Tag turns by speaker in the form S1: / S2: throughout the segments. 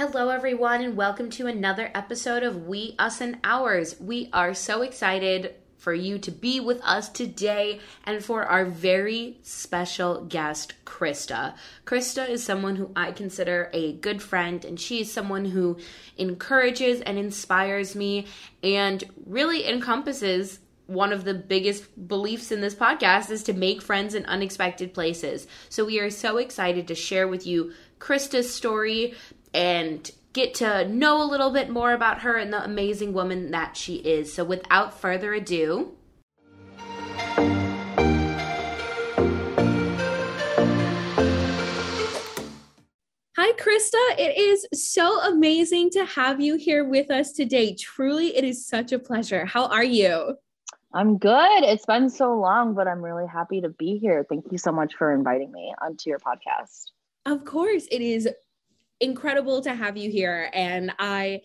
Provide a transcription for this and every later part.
S1: Hello, everyone, and welcome to another episode of We, Us, and Ours. We are so excited for you to be with us today and for our very special guest, Krista. Krista is someone who I consider a good friend, and she is someone who encourages and inspires me and really encompasses one of the biggest beliefs in this podcast is to make friends in unexpected places. So we are so excited to share with you Krista's story, and get to know a little bit more about her and the amazing woman that she is. So, without further ado, Hi, Krista. It is so amazing to have you here with us today. Truly, it is such a pleasure. How are you?
S2: I'm good. It's been so long, but I'm really happy to be here. Thank you so much for inviting me onto your podcast.
S1: Of course, it is incredible to have you here. And I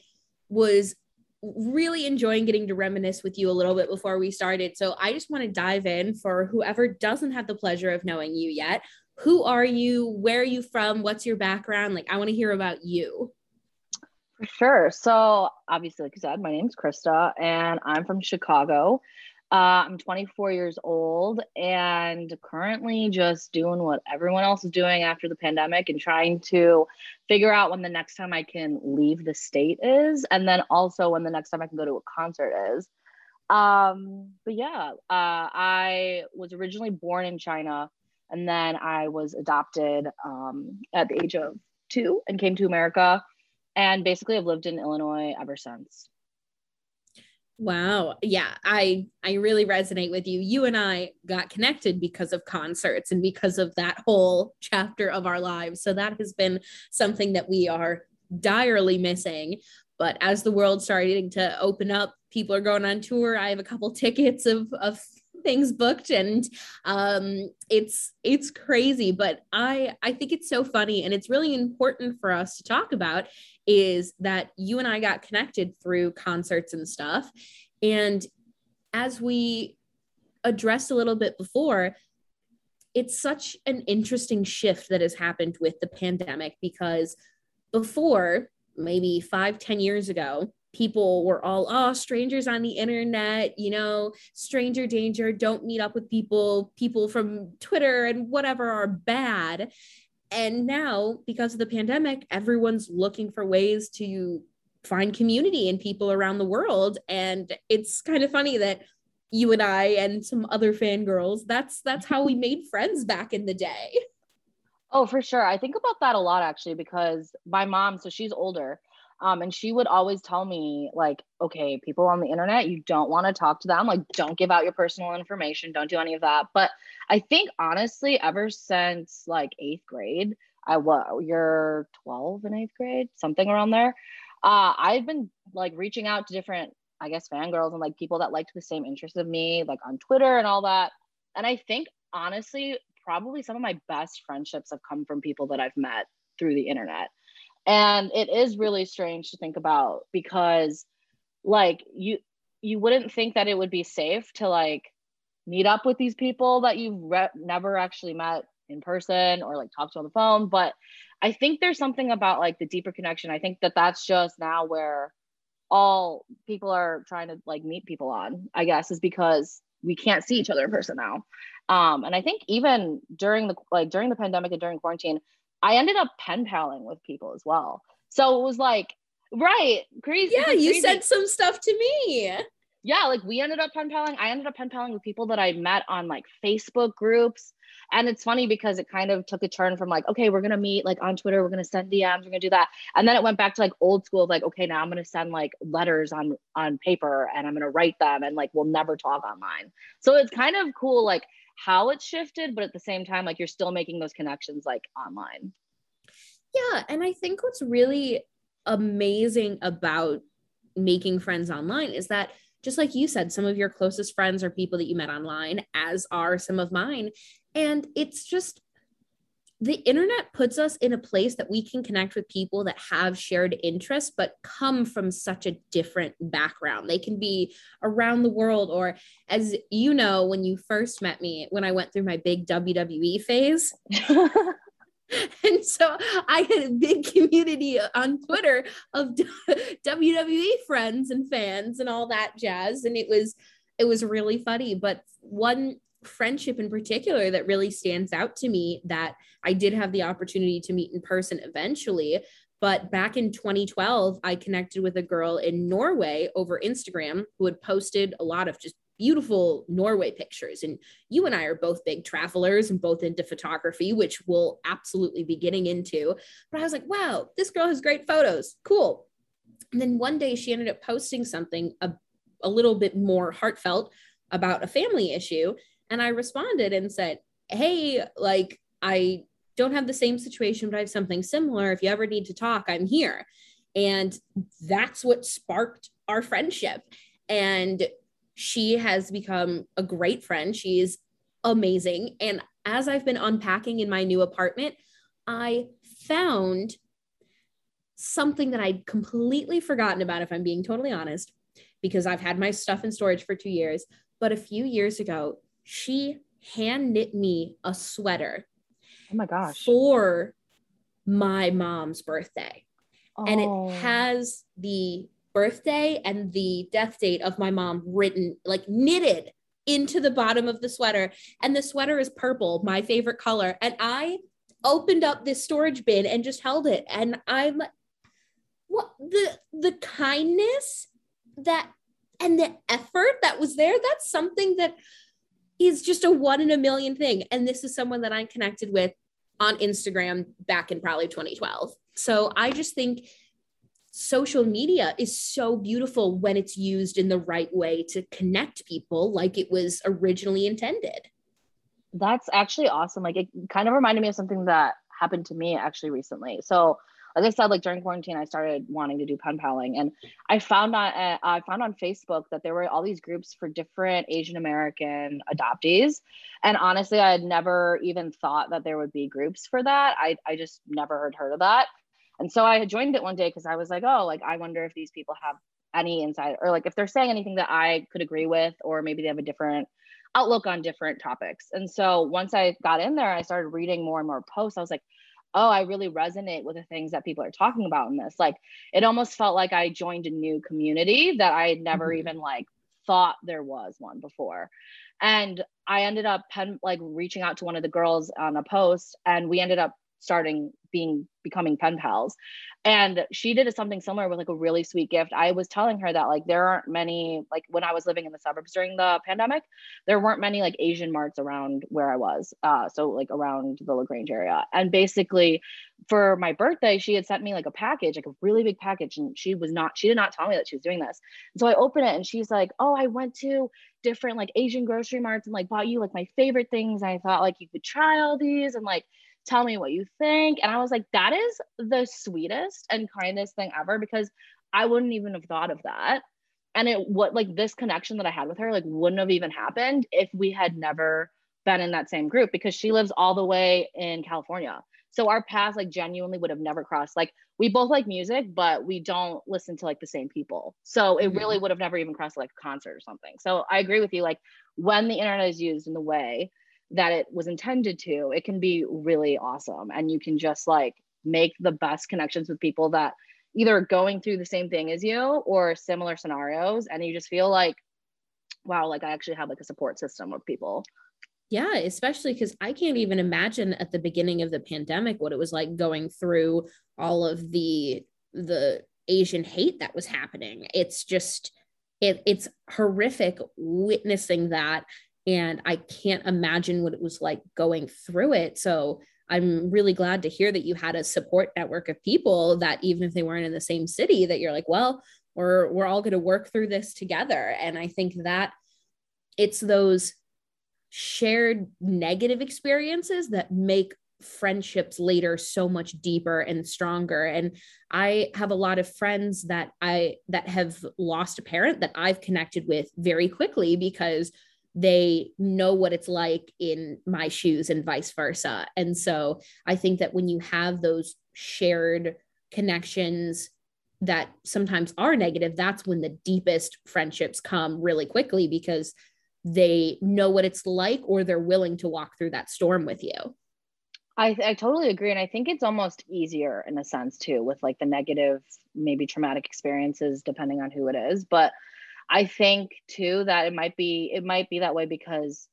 S1: was really enjoying getting to reminisce with you a little bit before we started. So I just want to dive in for whoever doesn't have the pleasure of knowing you yet. Who are you? Where are you from? What's your background? Like, I want to hear about you.
S2: For sure. So, obviously, like you said, my name's Krista and I'm from Chicago. Uh, I'm 24 years old and currently just doing what everyone else is doing after the pandemic and trying to figure out when the next time I can leave the state is, and then also when the next time I can go to a concert is. Um, but yeah, uh, I was originally born in China and then I was adopted um, at the age of two and came to America. And basically, I've lived in Illinois ever since.
S1: Wow. Yeah, I I really resonate with you. You and I got connected because of concerts and because of that whole chapter of our lives. So that has been something that we are direly missing. But as the world starting to open up, people are going on tour. I have a couple tickets of of things booked and um it's it's crazy but i i think it's so funny and it's really important for us to talk about is that you and I got connected through concerts and stuff. And as we addressed a little bit before, it's such an interesting shift that has happened with the pandemic because before, maybe five, ten years ago, people were all, oh, strangers on the internet, you know, stranger danger, don't meet up with people, people from Twitter and whatever are bad. And now, because of the pandemic, everyone's looking for ways to find community and people around the world. And it's kind of funny that you and I and some other fangirls, that's that's how we made friends back in the day.
S2: Oh, for sure. I think about that a lot actually because my mom, so she's older, um, and she would always tell me, like, okay, people on the internet, you don't want to talk to them. Like, don't give out your personal information. Don't do any of that. But I think honestly, ever since like eighth grade, I was you're 12 in eighth grade, something around there. Uh, I've been like reaching out to different, I guess, fangirls and like people that liked the same interests of me, like on Twitter and all that. And I think honestly, probably some of my best friendships have come from people that I've met through the internet and it is really strange to think about because like you you wouldn't think that it would be safe to like meet up with these people that you've re- never actually met in person or like talk to on the phone. But i think there's something about like the deeper connection. I think that that's just now where all people are trying to like meet people on i guess is because we can't see each other in person now. Um and i think even during the like during the pandemic and during quarantine I ended up pen paling with people as well. So it was like, right, crazy.
S1: Yeah,
S2: crazy.
S1: you said some stuff to me.
S2: Yeah, like we ended up pen paling. I ended up pen paling with people that I met on like Facebook groups. And it's funny because it kind of took a turn from like, okay, we're gonna meet like on Twitter, we're gonna send DMs, we're gonna do that. And then it went back to like old school, like, okay, now I'm gonna send like letters on on paper and I'm gonna write them and like we'll never talk online. So it's kind of cool, like how it's shifted, but at the same time, like you're still making those connections like online.
S1: Yeah. And I think what's really amazing about making friends online is that just like you said, some of your closest friends are people that you met online, as are some of mine. And it's just the internet puts us in a place that we can connect with people that have shared interests but come from such a different background they can be around the world or as you know when you first met me when i went through my big wwe phase and so I had a big community on Twitter of WWE friends and fans and all that jazz. And it was it was really funny. But one friendship in particular that really stands out to me that I did have the opportunity to meet in person eventually. But back in 2012, I connected with a girl in Norway over Instagram who had posted a lot of just beautiful Norway pictures. And you and I are both big travelers and both into photography, which we'll absolutely be getting into. But I was like, wow, this girl has great photos. Cool. And then one day she ended up posting something a, a little bit more heartfelt about a family issue. And I responded and said, hey, like, I don't have the same situation, but I have something similar. If you ever need to talk, I'm here. And that's what sparked our friendship. And she has become a great friend. She's amazing. And as I've been unpacking in my new apartment, I found something that I'd completely forgotten about, if I'm being totally honest, because I've had my stuff in storage for two years. But a few years ago, she hand knit me a sweater.
S2: Oh my gosh.
S1: For my mom's birthday. Oh. And it oh. has the birthday and the death date of my mom written like knitted into the bottom of the sweater and the sweater is purple my favorite color and i opened up this storage bin and just held it and i'm what the the kindness that and the effort that was there that's something that is just a one in a million thing and this is someone that i connected with on instagram back in probably 2012 so i just think social media is so beautiful when it's used in the right way to connect people like it was originally intended.
S2: That's actually awesome. Like it kind of reminded me of something that happened to me actually recently. So, like I said, like during quarantine, I started wanting to do pen paling, and I found on uh, I found on Facebook that there were all these groups for different Asian American adoptees, and honestly, I had never even thought that there would be groups for that. I I just never heard heard of that. And so I had joined it one day because I was like, oh, like I wonder if these people have any insight or like if they're saying anything that I could agree with, or maybe they have a different outlook on different topics. And so once I got in there, I started reading more and more posts. I was like, oh, I really resonate with the things that people are talking about in this. Like it almost felt like I joined a new community that I had never mm-hmm. even like thought there was one before. And I ended up pen, like reaching out to one of the girls on a post and we ended up starting being becoming pen pals. And she did something similar with like a really sweet gift. I was telling her that like there aren't many like when i was living in the suburbs during the pandemic there weren't many like asian marts around where i was uh so like around the La Grange area. And basically for my birthday she had sent me like a package like a really big package and she was not she did not tell me that she was doing this. So i opened it and she's like oh i went to different like asian grocery marts and like bought you like my favorite things i thought like you could try all these and like tell me what you think. And I was like, that is the sweetest and kindest thing ever because I wouldn't even have thought of that. And it what like this connection that I had with her like wouldn't have even happened if we had never been in that same group because she lives all the way in California. So our paths like genuinely would have never crossed. Like we both like music, but we don't listen to like the same people. So it really mm-hmm. would have never even crossed like a concert or something. So I agree with you. Like when the internet is used in the way that it was intended to, it can be really awesome. And you can just like make the best connections with people that either going through the same thing as you or similar scenarios. And you just feel like, wow, like I actually have like a support system of people.
S1: Yeah, especially because I can't even imagine at the beginning of the pandemic what it was like going through all of the the Asian hate that was happening. It's just it, it's horrific witnessing that and I can't imagine what it was like going through it. So I'm really glad to hear that you had a support network of people that even if they weren't in the same city, that you're like, well, we're we're all going to work through this together. And I think that it's those shared negative experiences that make friendships later so much deeper and stronger and i have a lot of friends that i that have lost a parent that i've connected with very quickly because they know what it's like in my shoes and vice versa. And so I think that when you have those shared connections that sometimes are negative, that's when the deepest friendships come really quickly because they know what it's like or they're willing to walk through that storm with you.
S2: I, I totally agree. And I think it's almost easier in a sense too, with like the negative, maybe traumatic experiences, depending on who it is. But I think too that it might be it might be that way because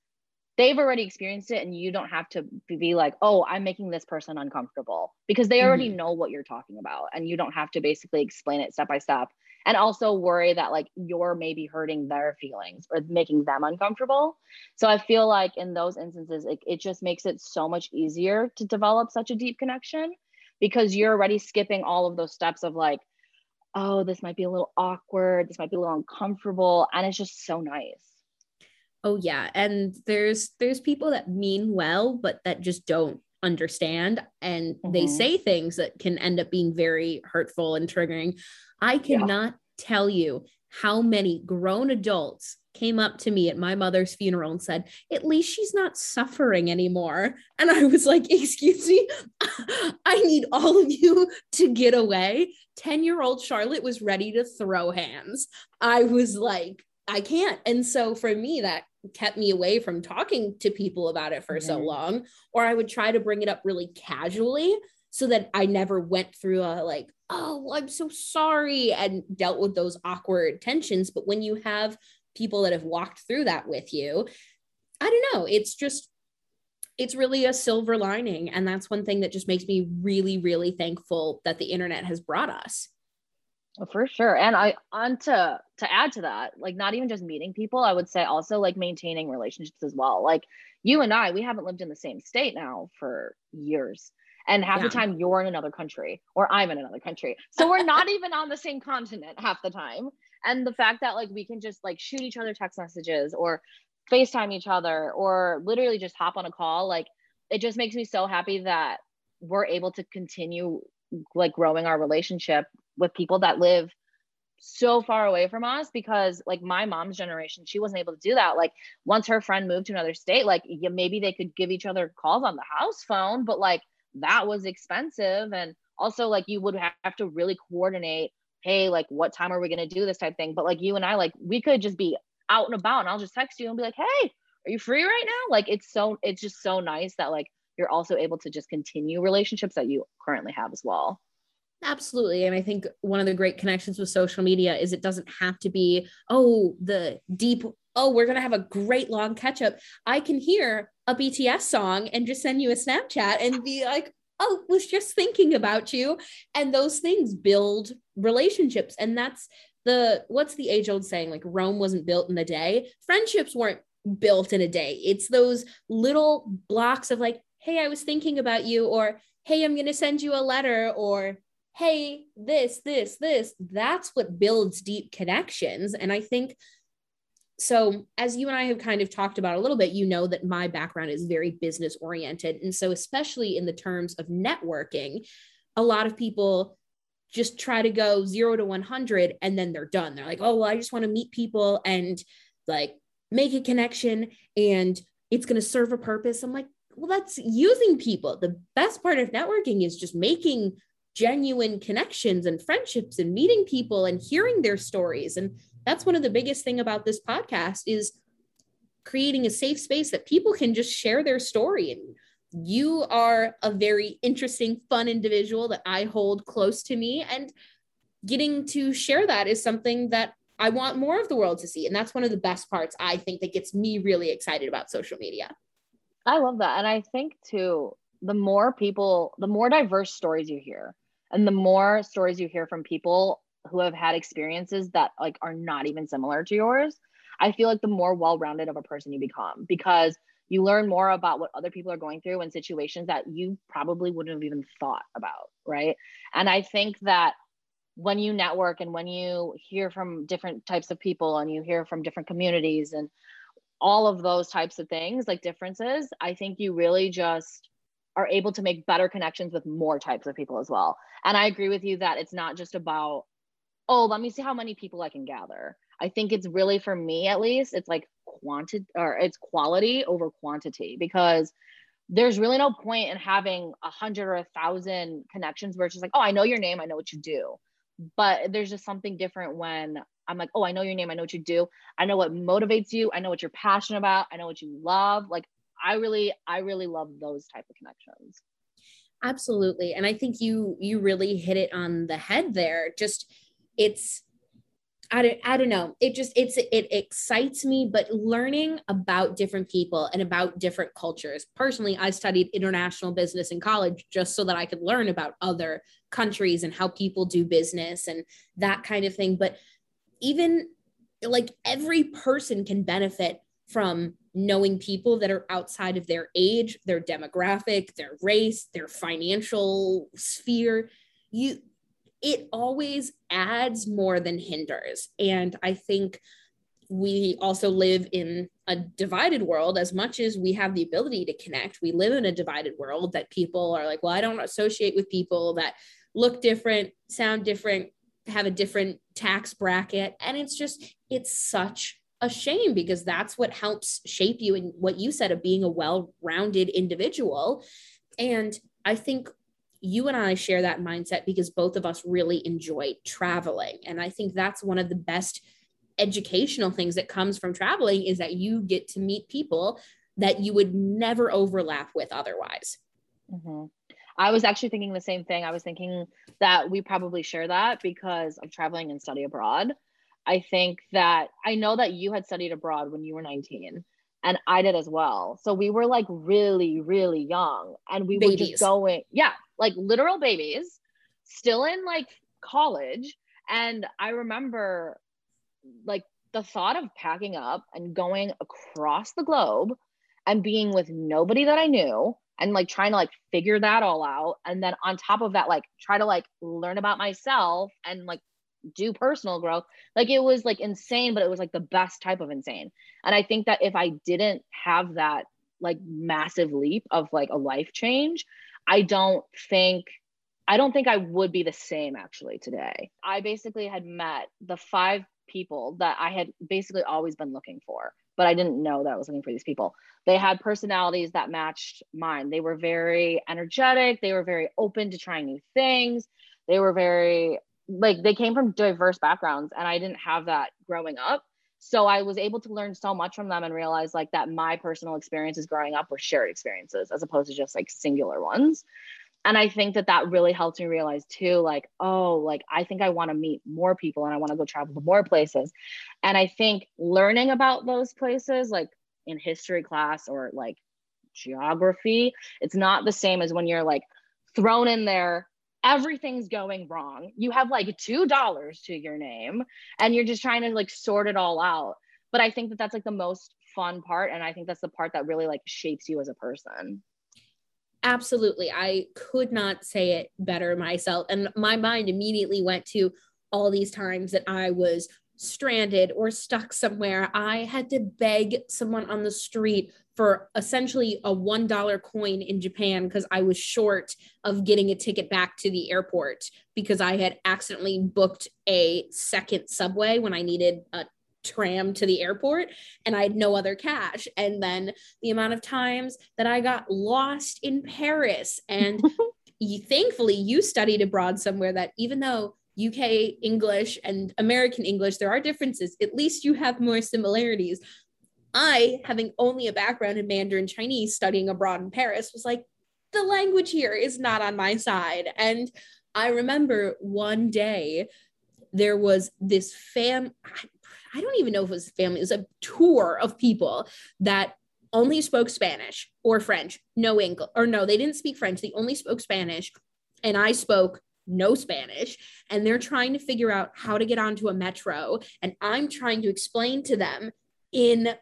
S2: they've already experienced it and you don't have to be like oh i'm making this person uncomfortable because they already mm-hmm. know what you're talking about and you don't have to basically explain it step by step and also worry that like you're maybe hurting their feelings or making them uncomfortable so i feel like in those instances it, it just makes it so much easier to develop such a deep connection because you're already skipping all of those steps of like oh this might be a little awkward this might be a little uncomfortable and it's just so nice
S1: oh yeah and there's there's people that mean well but that just don't understand and mm-hmm. they say things that can end up being very hurtful and triggering i cannot yeah. tell you how many grown adults came up to me at my mother's funeral and said, At least she's not suffering anymore. And I was like, Excuse me, I need all of you to get away. 10 year old Charlotte was ready to throw hands. I was like, I can't. And so for me, that kept me away from talking to people about it for mm-hmm. so long or i would try to bring it up really casually so that i never went through a like oh i'm so sorry and dealt with those awkward tensions but when you have people that have walked through that with you i don't know it's just it's really a silver lining and that's one thing that just makes me really really thankful that the internet has brought us oh,
S2: for sure. And I on to to add to that, like not even just meeting people, I would say also like maintaining relationships as well. Like you and I, we haven't lived in the same state now for years. And half yeah. the time you're in another country or I'm in another country. So we're not even on the same continent half the time. And the fact that like we can just like shoot each other text messages or FaceTime each other or literally just hop on a call, like it just makes me so happy that we're able to continue like growing our relationship with people that live so far away from us because like my mom's generation she wasn't able to do that. Like once her friend moved to another state like maybe they could give each other calls on the house phone but like that was expensive. And also like you would have to really coordinate hey like what time are we going to do this type thing but like you and i like we could just be out and about and i'll just text you and be like hey are you free right now like it's so it's just so nice that like you're also able to just continue relationships that you currently have as well
S1: Absolutely. And I think one of the great connections with social media is it doesn't have to be, oh, the deep, oh, we're going to have a great long catch up. I can hear a BTS song and just send you a Snapchat and be like, oh, was just thinking about you. And those things build relationships. And that's the, what's the age old saying? Like Rome wasn't built in a day. Friendships weren't built in a day. It's those little blocks of like, hey, I was thinking about you, or hey, I'm going to send you a letter, or hey, this, this, this, that's what builds deep connections. And I think so, as you and I have kind of talked about a little bit, you know that my background is very business oriented. And so, especially in the terms of networking, a lot of people just try to go zero to 100 and then they're done. They're like, oh, well, I just want to meet people and like make a connection and it's going to serve a purpose. I'm like, well, that's using people. The best part of networking is just making genuine connections and friendships and meeting people and hearing their stories and that's one of the biggest thing about this podcast is creating a safe space that people can just share their story. And you are a very interesting fun individual that i hold close to me. And getting to share that is something that i want more of the world to see. And that's one of the best parts i think that gets me really excited about social media.
S2: I love that. And i think too the more people the more diverse stories you hear and the more stories you hear from people who have had experiences that like are not even similar to yours i feel like the more well-rounded of a person you become because you learn more about what other people are going through in situations that you probably wouldn't have even thought about right and i think that when you network and when you hear from different types of people and you hear from different communities and all of those types of things like differences i think you really just are able to make better connections with more types of people as well. And I agree with you that it's not just about, oh, let me see how many people I can gather. I think it's really for me at least, it's like quantity or it's quality over quantity because there's really no point in having a hundred or a thousand connections where it's just like, oh, I know your name, I know what you do. But there's just something different when I'm like, oh, I know your name, I know what you do, I know what motivates you, I know what you're passionate about, I know what you love. Like I really, I really love those type of connections.
S1: Absolutely. And I think you you really hit it on the head there. Just it's I don't, I don't know. It just it's it excites me, but learning about different people and about different cultures. Personally, I studied international business in college just so that I could learn about other countries and how people do business and that kind of thing. But even like every person can benefit from knowing people that are outside of their age, their demographic, their race, their financial sphere. You it always adds more than hinders. And I think we also live in a divided world as much as we have the ability to connect. We live in a divided world that people are like, well, I don't associate with people that look different, sound different, have a different tax bracket. And it's just, it's such a shame because that's what helps shape you and what you said of being a well rounded individual. And I think you and I share that mindset because both of us really enjoy traveling. And I think that's one of the best educational things that comes from traveling is that you get to meet people that you would never overlap with otherwise.
S2: Mm-hmm. I was actually thinking the same thing. I was thinking that we probably share that because of traveling and study abroad. I think that I know that you had studied abroad when you were 19 and I did as well. So we were like really, really young and we babies. were just going, yeah, like literal babies, still in like college. And I remember like the thought of packing up and going across the globe and being with nobody that I knew and like trying to like figure that all out. And then on top of that, like try to like learn about myself and like do personal growth. Like it was like insane, but it was like the best type of insane. And I think that if I didn't have that like massive leap of like a life change, I don't think I don't think I would be the same actually today. I basically had met the five people that I had basically always been looking for, but I didn't know that I was looking for these people. They had personalities that matched mine. They were very energetic, they were very open to trying new things. They were very like they came from diverse backgrounds and I didn't have that growing up. So I was able to learn so much from them and realize like that my personal experiences growing up were shared experiences as opposed to just like singular ones. And I think that that really helped me realize too, like, oh, like I think I want to meet more people and I want to go travel to more places. And I think learning about those places, like in history class or like geography, it's not the same as when you're like thrown in there everything's going wrong. You have like $2 to your name and you're just trying to like sort it all out. But I think that that's like the most fun part. And I think that's the part that really like shapes you as a person.
S1: Absolutely. I could not say it better myself. And my mind immediately went to all these times that I was stranded or stuck somewhere. I had to beg someone on the street for essentially a $1 coin in Japan because I was short of getting a ticket back to the airport because I had accidentally booked a second subway when I needed a tram to the airport and I had no other cash. And then the amount of times that I got lost in Paris. And you, thankfully, you studied abroad somewhere that even though UK English and American English, there are differences. At least you have more similarities. I, having only a background in Mandarin Chinese studying abroad in Paris, was like, the language here is not on my side. And I remember one day there was this fam, I don't even know if it was family, it was a tour of people that only spoke Spanish or French, no English, or no, they didn't speak French, they only spoke Spanish. And I spoke no Spanish and they're trying to figure out how to get onto a metro. And I'm trying to explain to them in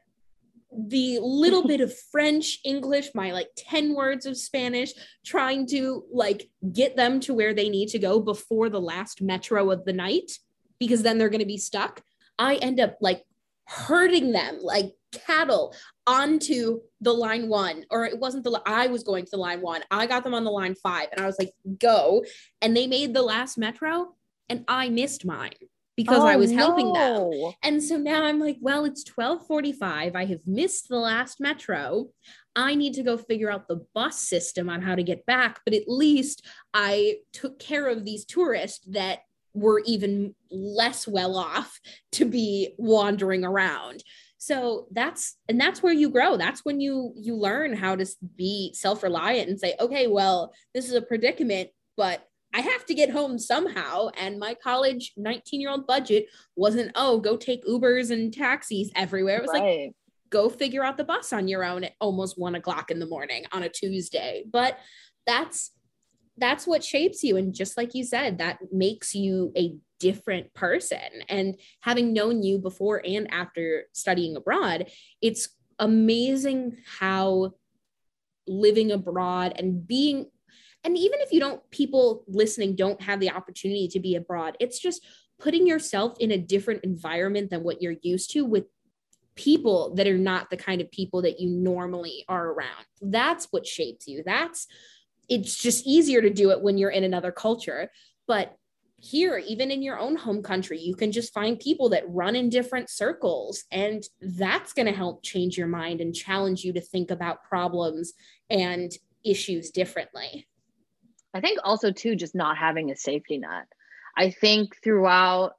S1: the little bit of French, English, my like 10 words of Spanish, trying to like get them to where they need to go before the last metro of the night, because then they're going to be stuck. I end up like herding them like cattle onto the line one, or it wasn't the, I was going to the line one. I got them on the line five and I was like, go. And they made the last metro and I missed mine because oh, I was helping no. them. And so now I'm like, well, it's 1245. I have missed the last metro. I need to go figure out the bus system on how to get back. But at least I took care of these tourists that were even less well off to be wandering around. so that's and that's where you grow that's when you you learn how to be self-reliant and say okay well this is a predicament but I have to get home somehow. And my college 19 year old budget wasn't, oh, go take Ubers and taxis everywhere. It was right. like, go figure out the bus on your own at almost one o'clock in the morning on a Tuesday. But that's that's what shapes you. And just like you said, that makes you a different person. And having known you before and after studying abroad, it's amazing how living abroad and being and even if you don't people listening don't have the opportunity to be abroad it's just putting yourself in a different environment than what you're used to with people that are not the kind of people that you normally are around. That's what shapes you. That's it's just easier to do it when you're in another culture. But here even in your own home country you can just find people that run in different circles and that's going to help change your mind and challenge you to think about problems and issues differently
S2: I think also too just not having a safety net. I think throughout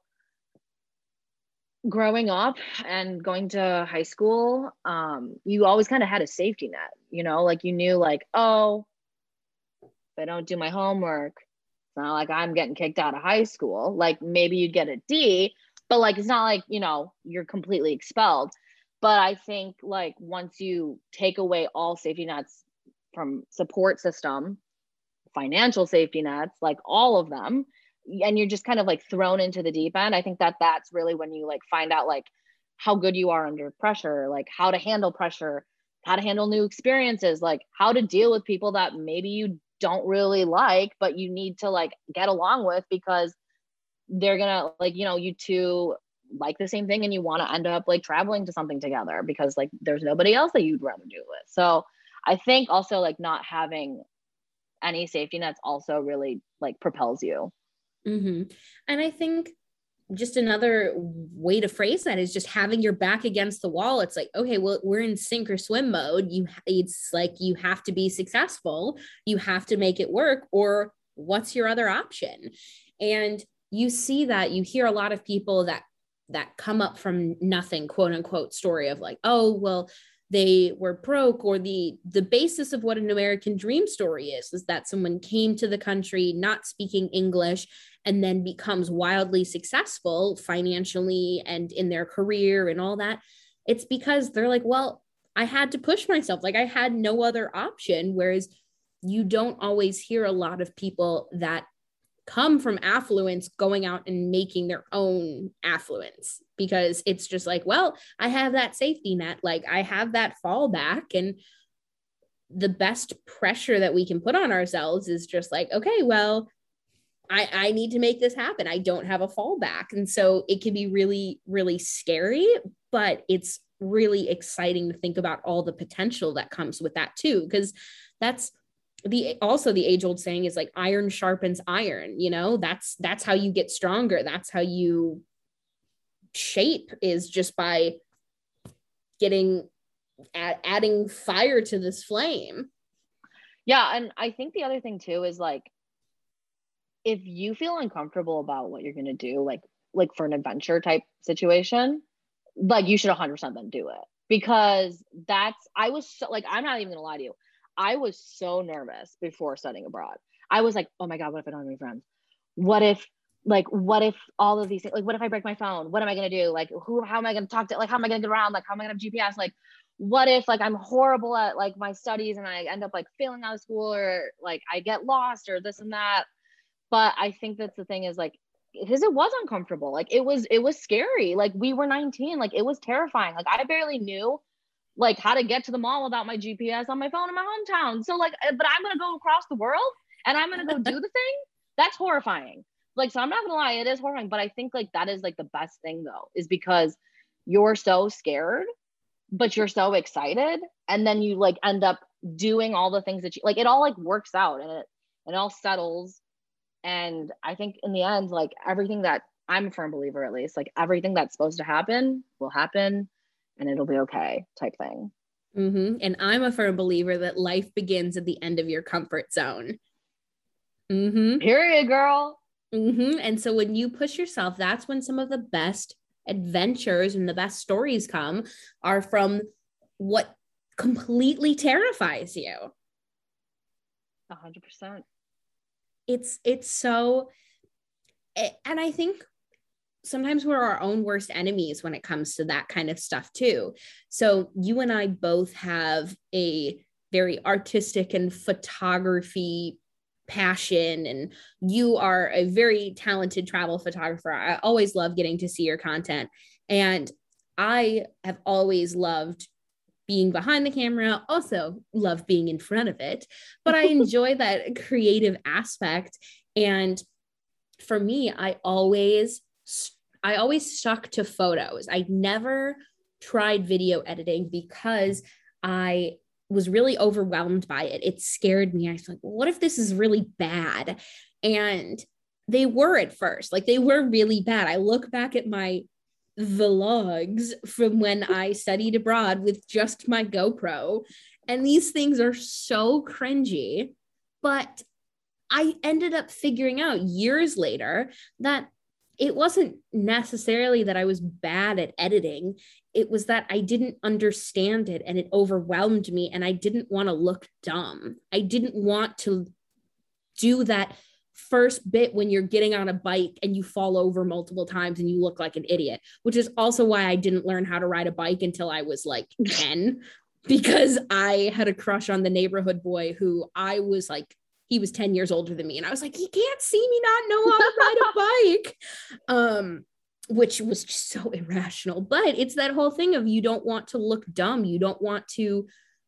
S2: growing up and going to high school, um, you always kind of had a safety net, you know, like you knew like, oh, if I don't do my homework, it's not like I'm getting kicked out of high school. Like maybe you'd get a D, but like it's not like, you know, you're completely expelled. But I think like once you take away all safety nets from support system financial safety nets, like all of them. And you're just kind of like thrown into the deep end. I think that that's really when you like find out like how good you are under pressure, like how to handle pressure, how to handle new experiences, like how to deal with people that maybe you don't really like, but you need to like get along with because they're gonna like, you know, you two like the same thing and you want to end up like traveling to something together because like there's nobody else that you'd rather do it with. So I think also like not having any safety nets also really like propels you.
S1: Mm-hmm. And I think just another way to phrase that is just having your back against the wall. It's like, okay, well, we're in sink or swim mode. You, it's like you have to be successful. You have to make it work, or what's your other option? And you see that you hear a lot of people that that come up from nothing, quote unquote, story of like, oh, well, they were broke or the the basis of what an american dream story is is that someone came to the country not speaking english and then becomes wildly successful financially and in their career and all that. It's because they're like well i had to push myself. Like i had no other option. Whereas you don't always hear a lot of people that come from affluence going out and making their own affluence because it's just like, well, I have that safety net, like I have that fallback. And the best pressure that we can put on ourselves is just like, okay, well, I, I need to make this happen. I don't have a fallback. And so it can be really, really scary, but it's really exciting to think about all the potential that comes with that too. Because that's the also the age old saying is like iron sharpens iron you know? That's that's how you get stronger. That's how you shape is just by getting add, adding fire to this flame.
S2: Yeah and i think the other thing too is like if you feel uncomfortable about what you're going to do like like for an adventure type situation like you should 100% then do it. Because that's i was so like i'm not even gonna lie to you I was so nervous before studying abroad. I was like, oh my God, what if I don't have any friends? What if, like, what if all of these things, like, what if I break my phone? What am I going to do? Like, who, how am I going to talk to, like, how am I going to get around? Like, how am I going to have GPS? Like, what if, like, I'm horrible at, like, my studies and I end up, like, failing out of school or, like, I get lost or this and that. But I think that's the thing is, like, because it was uncomfortable. Like, it was, it was scary. Like, we were 19. Like, it was terrifying. Like, I barely knew like how to get to the mall without my GPS on my phone in my hometown. So like, eh, but I'm gonna go across the world and I'm gonna go do the thing. That's horrifying. Like, so I'm not gonna lie, it is horrifying. But I think like that is like the best thing though, is because you're so scared, but you're so excited, and then you like end up doing all the things that you like. It all like works out and it and it all settles. And I think in the end, like everything that I'm a firm believer, at least, like everything that's supposed to happen will happen and it'll be okay type thing.
S1: Mm-hmm. And I'm a firm believer that life begins at the end of your comfort zone.
S2: Mm-hmm. Period, girl.
S1: Mm-hmm. And so when you push yourself, that's when some of the best adventures and the best stories come are from what completely terrifies you.
S2: A hundred percent.
S1: It's it's so and I think sometimes we're our own worst enemies when it comes to that kind of stuff too. So you and I both have a very artistic and photography passion and you are a very talented travel photographer. I always love getting to see your content and I have always loved being behind the camera, also love being in front of it, but I enjoy that creative aspect and for me, I always I always stuck to photos. I never tried video editing because I was really overwhelmed by it. It scared me. I was like, what if this is really bad? And they were at first, like they were really bad. I look back at my vlogs from when I studied abroad with just my GoPro, and these things are so cringy. But I ended up figuring out years later that it wasn't necessarily that I was bad at editing. It was that I didn't understand it and it overwhelmed me and I didn't want to look dumb. I didn't want to do that first bit when you're getting on a bike and you fall over multiple times and you look like an idiot, which is also why I didn't learn how to ride a bike until I was like 10 because I had a crush on the neighborhood boy who I was like he was 10 years older than me and i was like he can't see me not know how to ride a bike. Um which was just so irrational but it's that whole thing of you don't want to look dumb you don't want to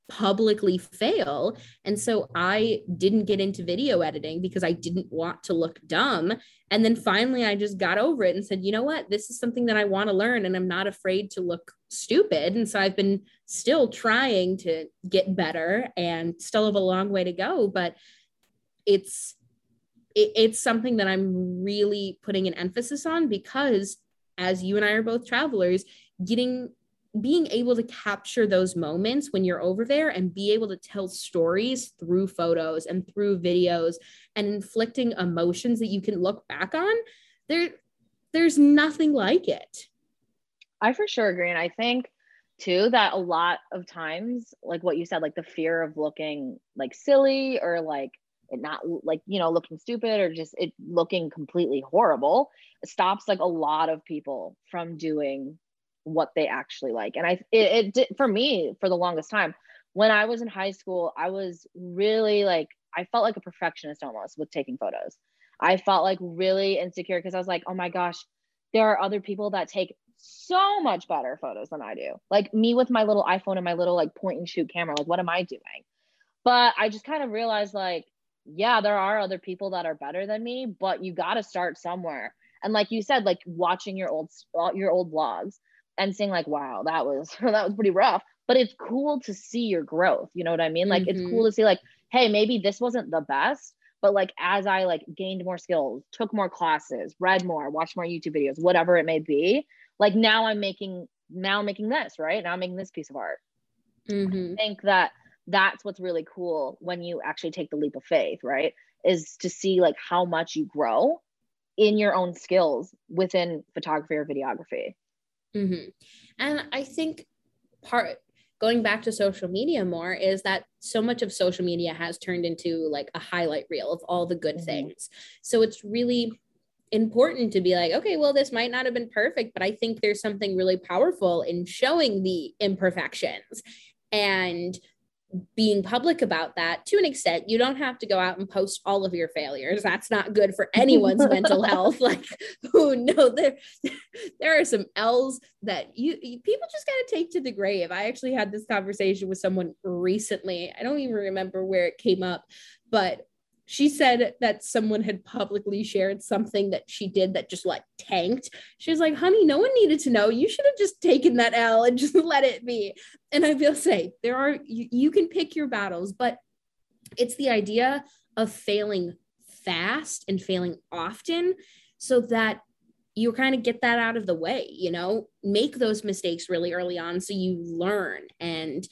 S1: publicly fail and so i didn't get into video editing because i didn't want to look dumb and then finally i just got over it and said you know what? This is something that i want to learn and i'm not afraid to look stupid and so i've been still trying to get better and still have a long way to go but it's it, it's something that I'm really putting an emphasis on because as you and I are both travelers, getting being able to capture those moments when you're over there and be able to tell stories through photos and through videos and inflicting emotions that you can look back on there there's nothing like it.
S2: I for sure agree. And i think too that a lot of times like what you said like the fear of looking like silly or like it not like you know looking stupid or just it looking completely horrible stops like a lot of people from doing what they actually like and i it, it did for me for the longest time when i was in high school i was really like i felt like a perfectionist almost with taking photos. I felt like really insecure because i was like oh my gosh there are other people that take so much better photos than i do. Like me with my little iphone and my little like point and shoot camera like what am i doing? But i just kind of realized like yeah, there are other people that are better than me, but you got to start somewhere. And like you said, like watching your old uh, your old vlogs and seeing like, wow, that was that was pretty rough. But it's cool to see your growth. You know what I mean? Like mm-hmm. it's cool to see like, hey, maybe this wasn't the best, but like as I like gained more skills, took more classes, read more, watched more YouTube videos, whatever it may be, like now I'm making now I'm making this right now I'm making this piece of art. Mm-hmm. I think that that's what's really cool when you actually take the leap of faith, right? Is to see like how much you grow in your own skills within photography or videography.
S1: Mm-hmm. And I think part going back to social media more is that so much of social media has turned into like a highlight reel of all the good mm-hmm. things. So it's really important to be like, okay, well, this might not have been perfect, but I think there's something really powerful in showing the imperfections and being public about that to an extent. You don't have to go out and post all of your failures. That's not good for anyone's mental health. Like oh no there there are some l's that you, you people just got to take to the grave. I actually had this conversation with someone recently. I don't even remember where it came up but she said that someone had publicly shared something that she did that just like tanked. She was like, honey, no one needed to know. You should have just taken that L and just let it be. And I will say, there are, you, you can pick your battles, but it's the idea of failing fast and failing often so that you kind of get that out of the way, you know, make those mistakes really early on so you learn. And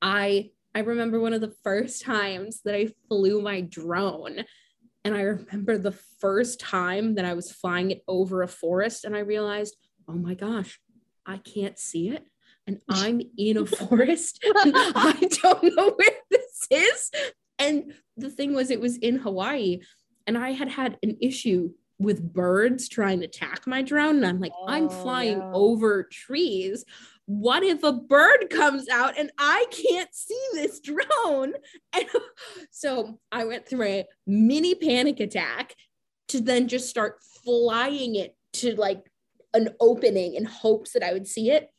S1: I I remember one of the first times that I flew my drone. And I remember the first time that I was flying it over a forest and I realized, oh my gosh, I can't see it. And I'm in a forest. and I don't know where this is. And the thing was, it was in Hawaii. And I had had an issue with birds trying to attack my drone. And I'm like, oh, I'm flying yeah. over trees. What if a bird comes out and I can't see this drone? And so I went through a mini panic attack to then just start flying it to like an opening in hopes that I would see it.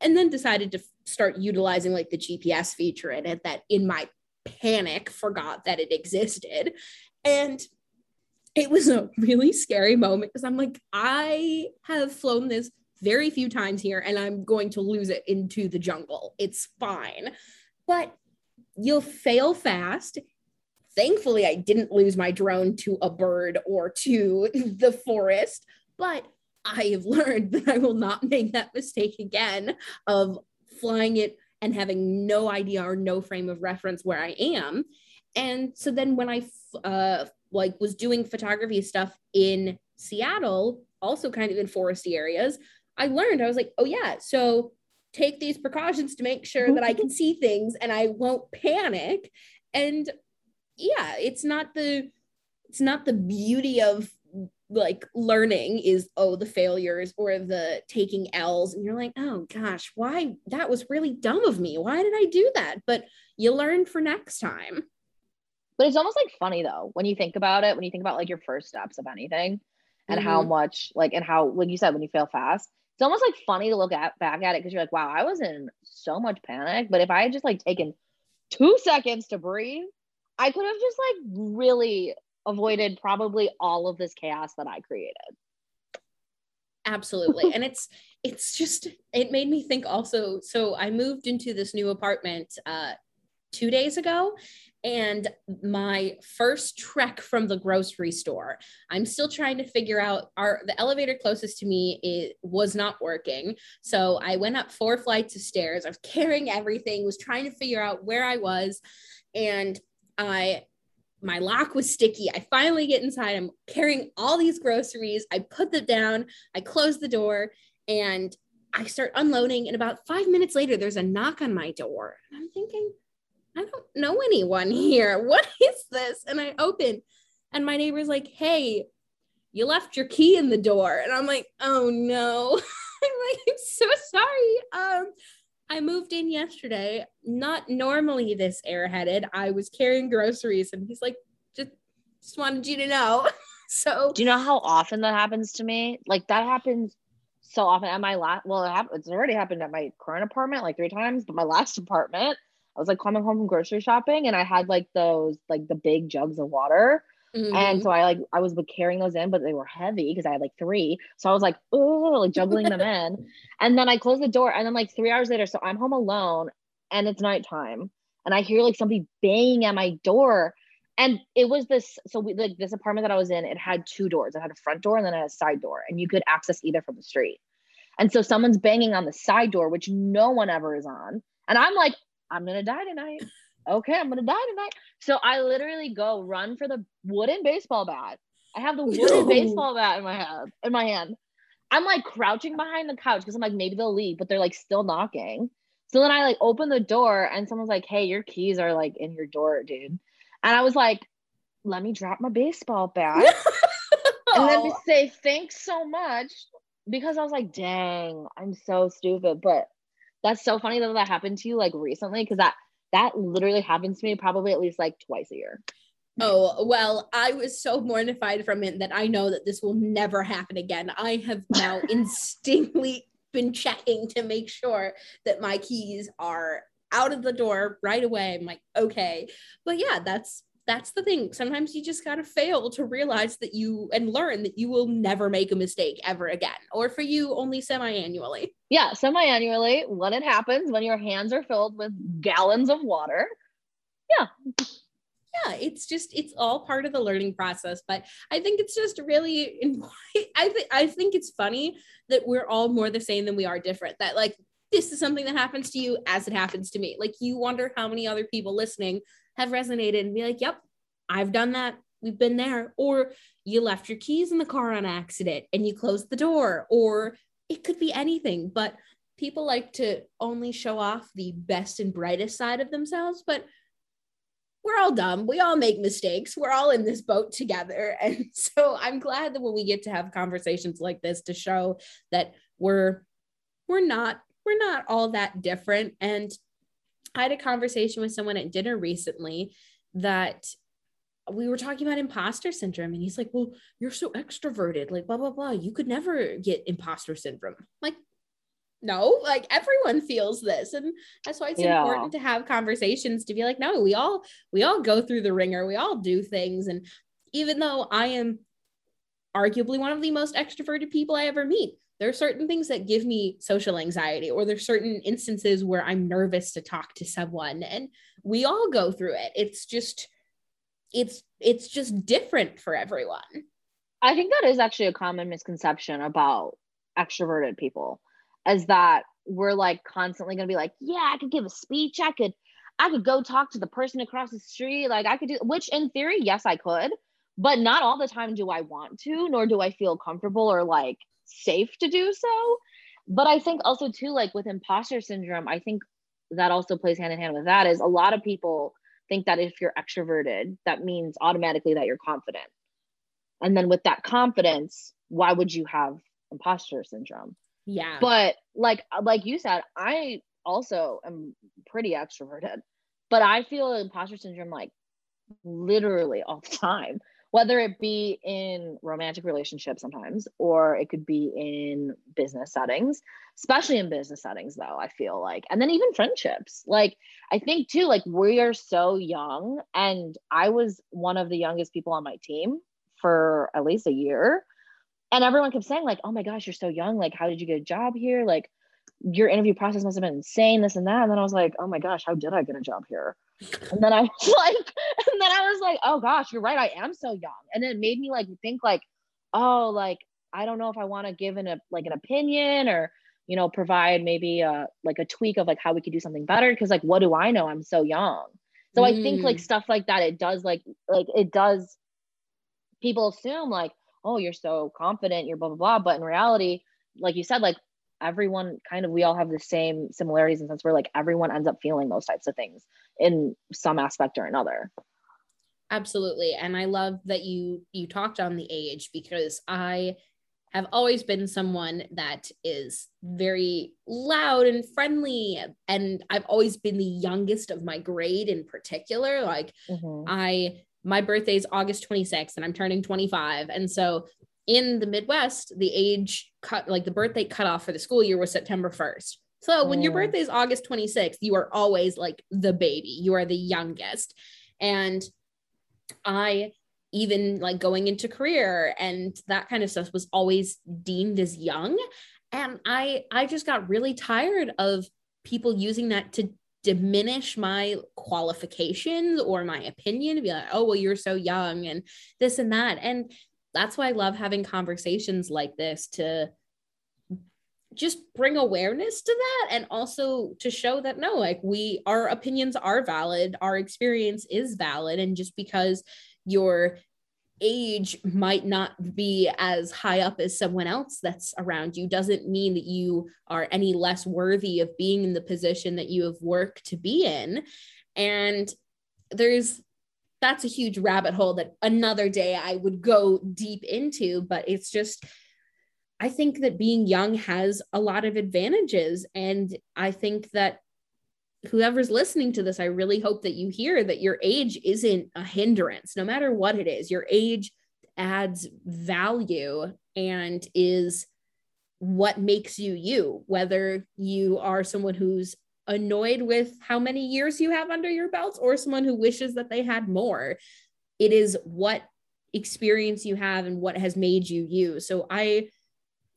S1: And then decided to start utilizing like the GPS feature in it that in my panic forgot that it existed. And it was a really scary moment because I'm like, I have flown this very few times here and I'm going to lose it into the jungle. It's fine. But you'll fail fast. Thankfully, I didn't lose my drone to a bird or to the forest, but I have learned that I will not make that mistake again of flying it and having no idea or no frame of reference where I am. And so then when I uh, like was doing photography stuff in Seattle, also kind of in foresty areas, I learned I was like, oh yeah, so take these precautions to make sure that I can see things and I won't panic. And yeah, it's not the it's not the beauty of like learning is oh the failures or the taking L's and you're like oh gosh why that was really dumb of me. Why did I do that? But you learn for next time
S2: but it's almost like funny though when you think about it when you think about like your first steps of anything and mm-hmm. how much like and how like you said when you fail fast it's almost like funny to look at back at it because you're like wow I was in so much panic but if I had just like taken two seconds to breathe I could have just like really avoided probably all of this chaos that I created.
S1: Absolutely. and it's it's just it made me think also so I moved into this new apartment uh 2 days ago and my first trek from the grocery store i'm still trying to figure out our the elevator closest to me it was not working so i went up four flights of stairs i was carrying everything was trying to figure out where i was and i my lock was sticky. I finally get inside. I'm carrying all these groceries. I put them down. I close the door and I start unloading. And about five minutes later, there's a knock on my door. And I'm thinking, I don't know anyone here. What is this? And I open, and my neighbor's like, Hey, you left your key in the door. And I'm like, Oh no. I'm like, I'm so sorry. Um, I moved in yesterday, not normally this airheaded. I was carrying groceries and he's like, just, just wanted you to know. so
S2: do you know how often that happens to me? Like that happens so often at my last, well, it happened, it's already happened at my current apartment like three times, but my last apartment, I was like coming home from grocery shopping and I had like those, like the big jugs of water Mm-hmm. And so I like I was carrying those in, but they were heavy because I had like three. So I was like, oh, like juggling them in. And then I closed the door, and then like three hours later, so I'm home alone, and it's nighttime, and I hear like somebody banging at my door. And it was this, so we, like this apartment that I was in, it had two doors. It had a front door and then a side door, and you could access either from the street. And so someone's banging on the side door, which no one ever is on. And I'm like, I'm gonna die tonight okay, I'm gonna die tonight. So I literally go run for the wooden baseball bat. I have the wooden no. baseball bat in my hand. In my hand, I'm like crouching behind the couch because I'm like maybe they'll leave, but they're like still knocking. So then I like open the door and someone's like, "Hey, your keys are like in your door, dude." And I was like, "Let me drop my baseball bat." and let oh. me say thanks so much because I was like, "Dang, I'm so stupid." But that's so funny that that happened to you like recently because that that literally happens to me probably at least like twice a year.
S1: Oh, well, I was so mortified from it that I know that this will never happen again. I have now instinctively been checking to make sure that my keys are out of the door right away. I'm like, okay. But yeah, that's that's the thing. Sometimes you just got to fail to realize that you and learn that you will never make a mistake ever again, or for you, only semi annually.
S2: Yeah, semi annually when it happens, when your hands are filled with gallons of water. Yeah.
S1: Yeah, it's just it's all part of the learning process, but I think it's just really I think I think it's funny that we're all more the same than we are different. That like this is something that happens to you as it happens to me. Like you wonder how many other people listening have resonated and be like, yep, I've done that. We've been there. Or you left your keys in the car on accident and you closed the door, or it could be anything, but people like to only show off the best and brightest side of themselves, but we're all dumb. We all make mistakes. We're all in this boat together. And so I'm glad that when we get to have conversations like this to show that we're we're not we're not all that different. And I had a conversation with someone at dinner recently that we were talking about imposter syndrome and he's like well you're so extroverted like blah blah blah. You could never get imposter syndrome. I'm like no like everyone feels this. And that's why it's yeah. important to have conversations to be like no we all we all go through the wringer. We all do things. And even though i am arguably one of the most extroverted people i ever meet there are certain things that give me social anxiety or there's certain instances where i'm nervous to talk to someone and we all go through it it's just it's it's just different for everyone.
S2: I think that is actually a common misconception about extroverted people is that we're like constantly going to be like, yeah, I could give a speech, I could I could go talk to the person across the street, like I could do which in theory, yes, I could, but not all the time do I want to, nor do I feel comfortable or like safe to do so. But I think also too like with imposter syndrome, I think that also plays hand in hand with that is a lot of people think that if you're extroverted, that means automatically that you're confident. And then with that confidence, why would you have imposter syndrome?
S1: Yeah.
S2: But like uh, like you said, I also am pretty extroverted, but I feel imposter syndrome like literally all the time whether it be in romantic relationships sometimes or it could be in business settings especially in business settings though i feel like and then even friendships. Like i think too like we are so young and i was one of the youngest people on my team for at least a year and everyone kept saying like oh my gosh you're so young. Like how did you get a job here? Like your interview process must have been insane this and that and then i was like oh my gosh how did i get a job here and then I was like, and then I was like, oh gosh, you're right. I am so young. And it made me like think like, oh, like I don't know if I want to give an a like an opinion or you know provide maybe a like a tweak of like how we could do something better because like what do I know? I'm so young. So mm. I think like mm. stuff like that, it does like like it does. People assume like, oh, you're so confident, you're blah blah blah, but in reality, like you said, like everyone kind of we all have the same similarities in sense where like everyone ends up feeling those types of things in some aspect or another.
S1: Absolutely. And i love that you you talked on the age because i have always been someone that is very loud and friendly and i've always been the youngest of my grade in particular. Like mm-hmm. i my birthday is august 26th and i'm turning 25 and so in the midwest the age cut like the birthday cutoff for the school year was september 1st so when your mm. birthday is August 26th, you are always like the baby. You are the youngest. And I even like going into career and that kind of stuff was always deemed as young. And I I just got really tired of people using that to diminish my qualifications or my opinion to be like, oh, well, you're so young and this and that. And that's why I love having conversations like this to just bring awareness to that and also to show that no like we our opinions are valid our experience is valid and just because your age might not be as high up as someone else that's around you doesn't mean that you are any less worthy of being in the position that you have worked to be in. And there's that's a huge rabbit hole that another day I would go deep into but it's just I think that being young has a lot of advantages. And I think that whoever's listening to this, I really hope that you hear that your age isn't a hindrance, no matter what it is. Your age adds value and is what makes you you, whether you are someone who's annoyed with how many years you have under your belt or someone who wishes that they had more. It is what experience you have and what has made you you. So I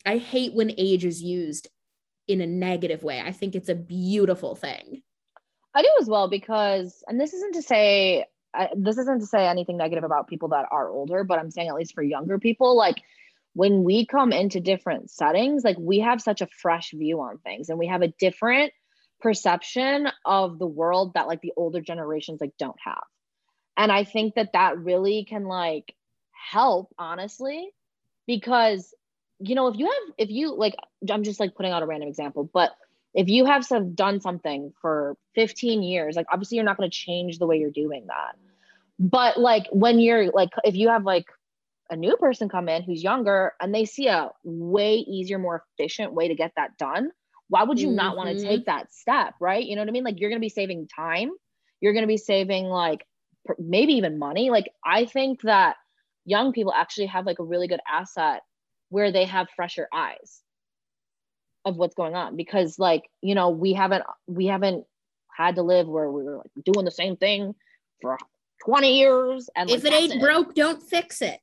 S1: I hate when age is used in a negative way. I think it's a beautiful thing.
S2: I do as well because, and this isn't to say, uh, this isn't to say anything negative about people that are older, but I'm saying at least for younger people, like when we come into different settings, like we have such a fresh view on things and we have a different perception of the world that like the older generations like don't have. And I think that that really can like help, honestly, because you know, if you have, if you like, I'm just like putting out a random example, but if you have some done something for 15 years, like obviously you're not going to change the way you're doing that. But like when you're like, if you have like a new person come in who's younger and they see a way easier, more efficient way to get that done, why would you mm-hmm. not want to take that step? Right. You know what I mean? Like you're going to be saving time. You're going to be saving like maybe even money. Like I think that young people actually have like a really good asset where they have fresher eyes of what's going on because like you know we haven't we haven't had to live where we were like doing the same thing for 20 years and
S1: if it ain't it. broke don't fix it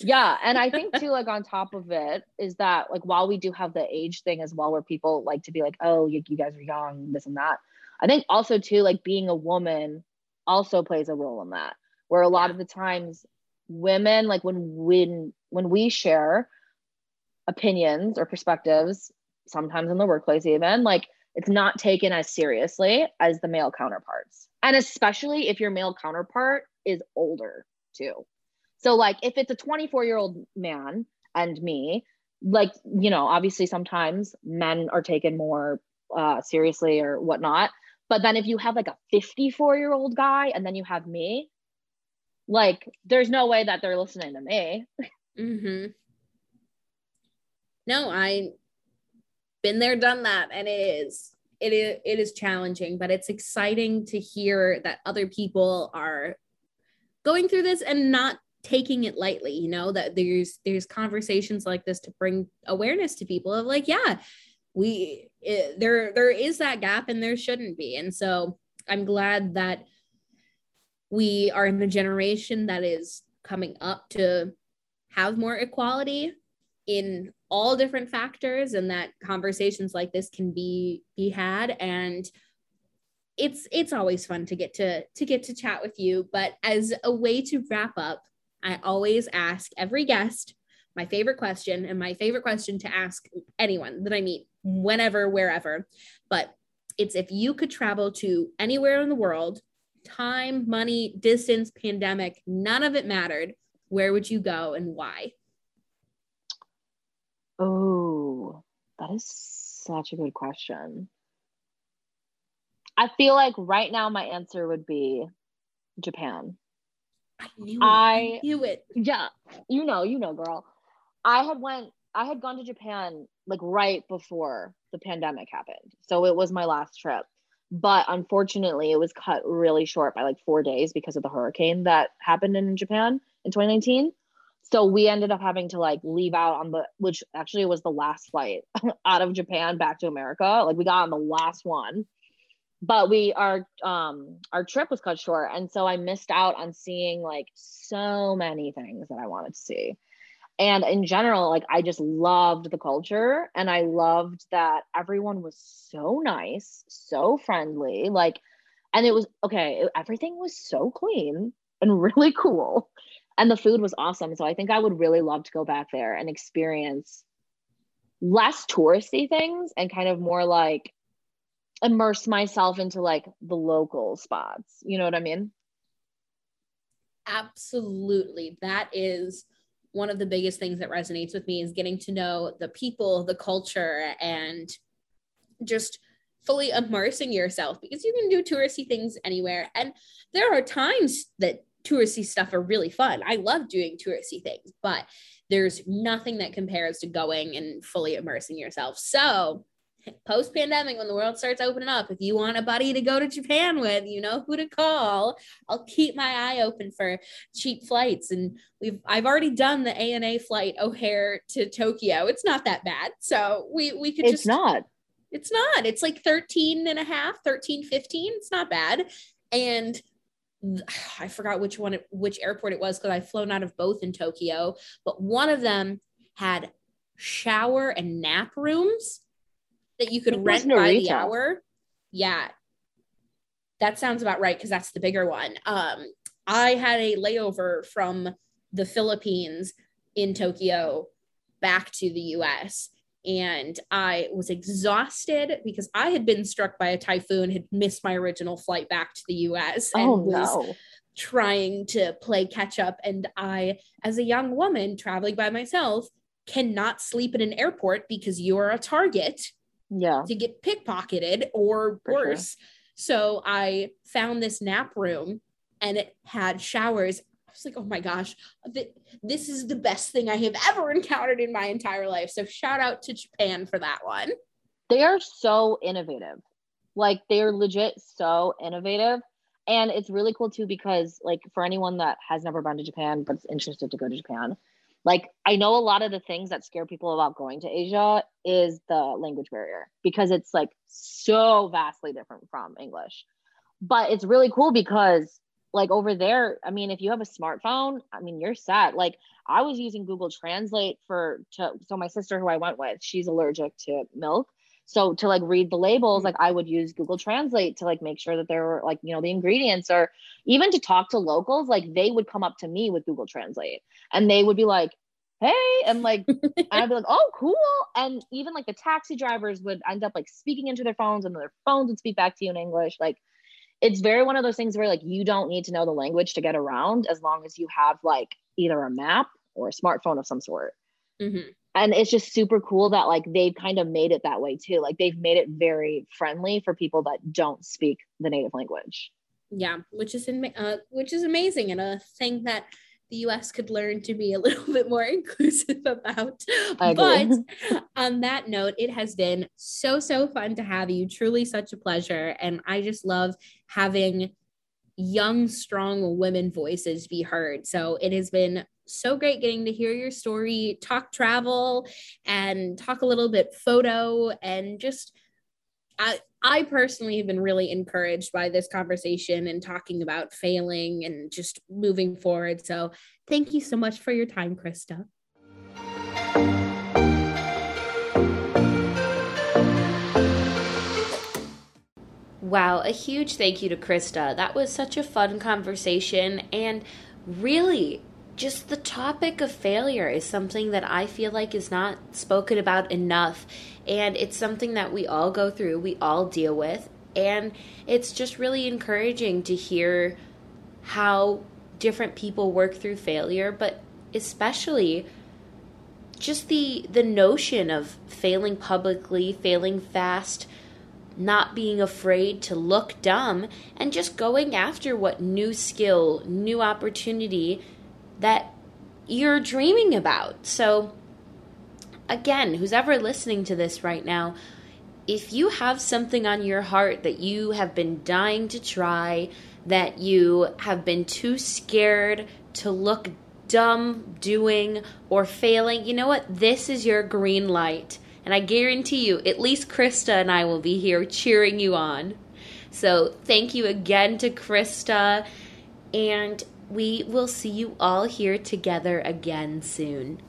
S2: yeah and i think too like on top of it is that like while we do have the age thing as well where people like to be like oh you, you guys are young this and that i think also too like being a woman also plays a role in that where a lot of the times women like when when when we share opinions or perspectives sometimes in the workplace even like it's not taken as seriously as the male counterparts and especially if your male counterpart is older too so like if it's a 24 year old man and me like you know obviously sometimes men are taken more uh seriously or whatnot but then if you have like a 54 year old guy and then you have me like there's no way that they're listening to me
S1: mm-hmm. no i been there done that and it is it is it is challenging but it's exciting to hear that other people are going through this and not taking it lightly you know that there's there's conversations like this to bring awareness to people of like yeah we it, there there is that gap and there shouldn't be. And so i'm glad that we are in a generation that is coming up to have more equality in all different factors and that conversations like this can be be had. And it's it's always fun to get to to get to chat with you. But as a way to wrap up i always ask every guest my favorite question and my favorite question to ask anyone that i meet whenever wherever but it's if you could travel to anywhere in the world time, money, distance, pandemic, none of it mattered, where would you go and why?
S2: Oh, that is such a good question. I feel like right now my answer would be Japan.
S1: I knew it. I knew it.
S2: Yeah, you know, you know, girl. I had went I had gone to Japan like right before the pandemic happened. So it was my last trip but unfortunately it was cut really short by like four days because of the hurricane that happened in japan in 2019 so we ended up having to like leave out on the which actually was the last flight out of japan back to america like we got on the last one but we our um our trip was cut short. And so i missed out on seeing like so many things that i wanted to see. And in general like i just loved the culture and i loved that everyone was so nice so friendly like and it was okay everything was so clean and really cool. And the food was awesome. So i think i would really love to go back there and experience less touristy things and kind of more like immerse myself into like the local spots you know what i mean
S1: absolutely that is one of the biggest things that resonates with me is getting to know the people, the culture, and just fully immersing yourself because you can do touristy things anywhere. And there are times that touristy stuff are really fun. I love doing touristy things, but there's nothing that compares to going and fully immersing yourself. So post pandemic, when the world starts opening up, if you want a buddy to go to Japan with, you know who to call. I'll keep my eye open for cheap flights. And we've I've already done the ANA flight O'Hare to Tokyo. It's not that bad. So we we could
S2: it's
S1: just
S2: not.
S1: It's not. It's like 13 and a half, 13, 15. It's not bad. And I forgot which one, which airport it was because I've flown out of both in Tokyo, but one of them had shower and nap rooms that you could rent by the hour. Yeah. That sounds about right because that's the bigger one. Um, I had a layover from the Philippines in Tokyo back to the US and I was exhausted because I had been struck by a typhoon, had missed my original flight back to the US and
S2: oh,
S1: was
S2: no.
S1: trying to play catch up. And I, as a young woman traveling by myself, cannot sleep in an airport because you are a target
S2: yeah
S1: to get pickpocketed or
S2: For sure.
S1: worse. So I found this nap room and it had showers. I was like, oh my gosh, th- this is the best thing I have ever encountered in my entire life. So shout out to Japan for that one.
S2: they are so innovative. Like they're legit so innovative. And it's really cool too because like for anyone that has never been to Japan but is interested to go to Japan, like I know a lot of the things that scare people about going to Asia is the language barrier because it's like so vastly different from English. But it's really cool because like over there, I mean, if you have a smartphone, I mean, you're set. Like I was using Google Translate for to so my sister who I went with, she's allergic to milk. So to like read the labels, like I would use Google Translate to like make sure that there were like, you know, the ingredients or even to talk to locals, like they would come up to me with Google Translate and they would be like, hey, and like and I'd be like, oh, cool. And even like the taxi drivers would end up like speaking into their phones and their phones would speak back to you in English. Like it's very one of those things where like you don't need to know the language to get around as long as you have like either a map or a smartphone of some sort.
S1: Mhm.
S2: And it's just super cool that like they've kind of made it that way too. Like they've made it very friendly for people that don't speak the native language.
S1: Yeah, which is in, uh, which is amazing and a thing that the US could learn to be a little bit more inclusive about. But on that note, it has been so, so fun to have you. Truly such a pleasure. And I just love having young, strong women voices be heard. So it has been so great getting to hear your story, talk travel, and talk a little bit photo and just. I, I personally have been really encouraged by this conversation and talking about failing and just moving forward. So, thank you so much for your time, Krista. Wow, a huge thank you to Krista. That was such a fun conversation. And really, just the topic of failure is something that I feel like is not spoken about enough. And it's something that we all go through, we all deal with. And it's just really encouraging to hear how different people work through failure, but especially just the the notion of failing publicly, failing fast, not being afraid to look dumb and just going after what new skill, new opportunity that you're dreaming about. So again, who's ever listening to this right now, if you have something on your heart that you have been dying to try, that you have been too scared to look dumb doing or failing, you know what? This is your green light. And I guarantee you, at least Krista and I will be here cheering you on. So thank you again to Krista. And we will see you all here together again soon.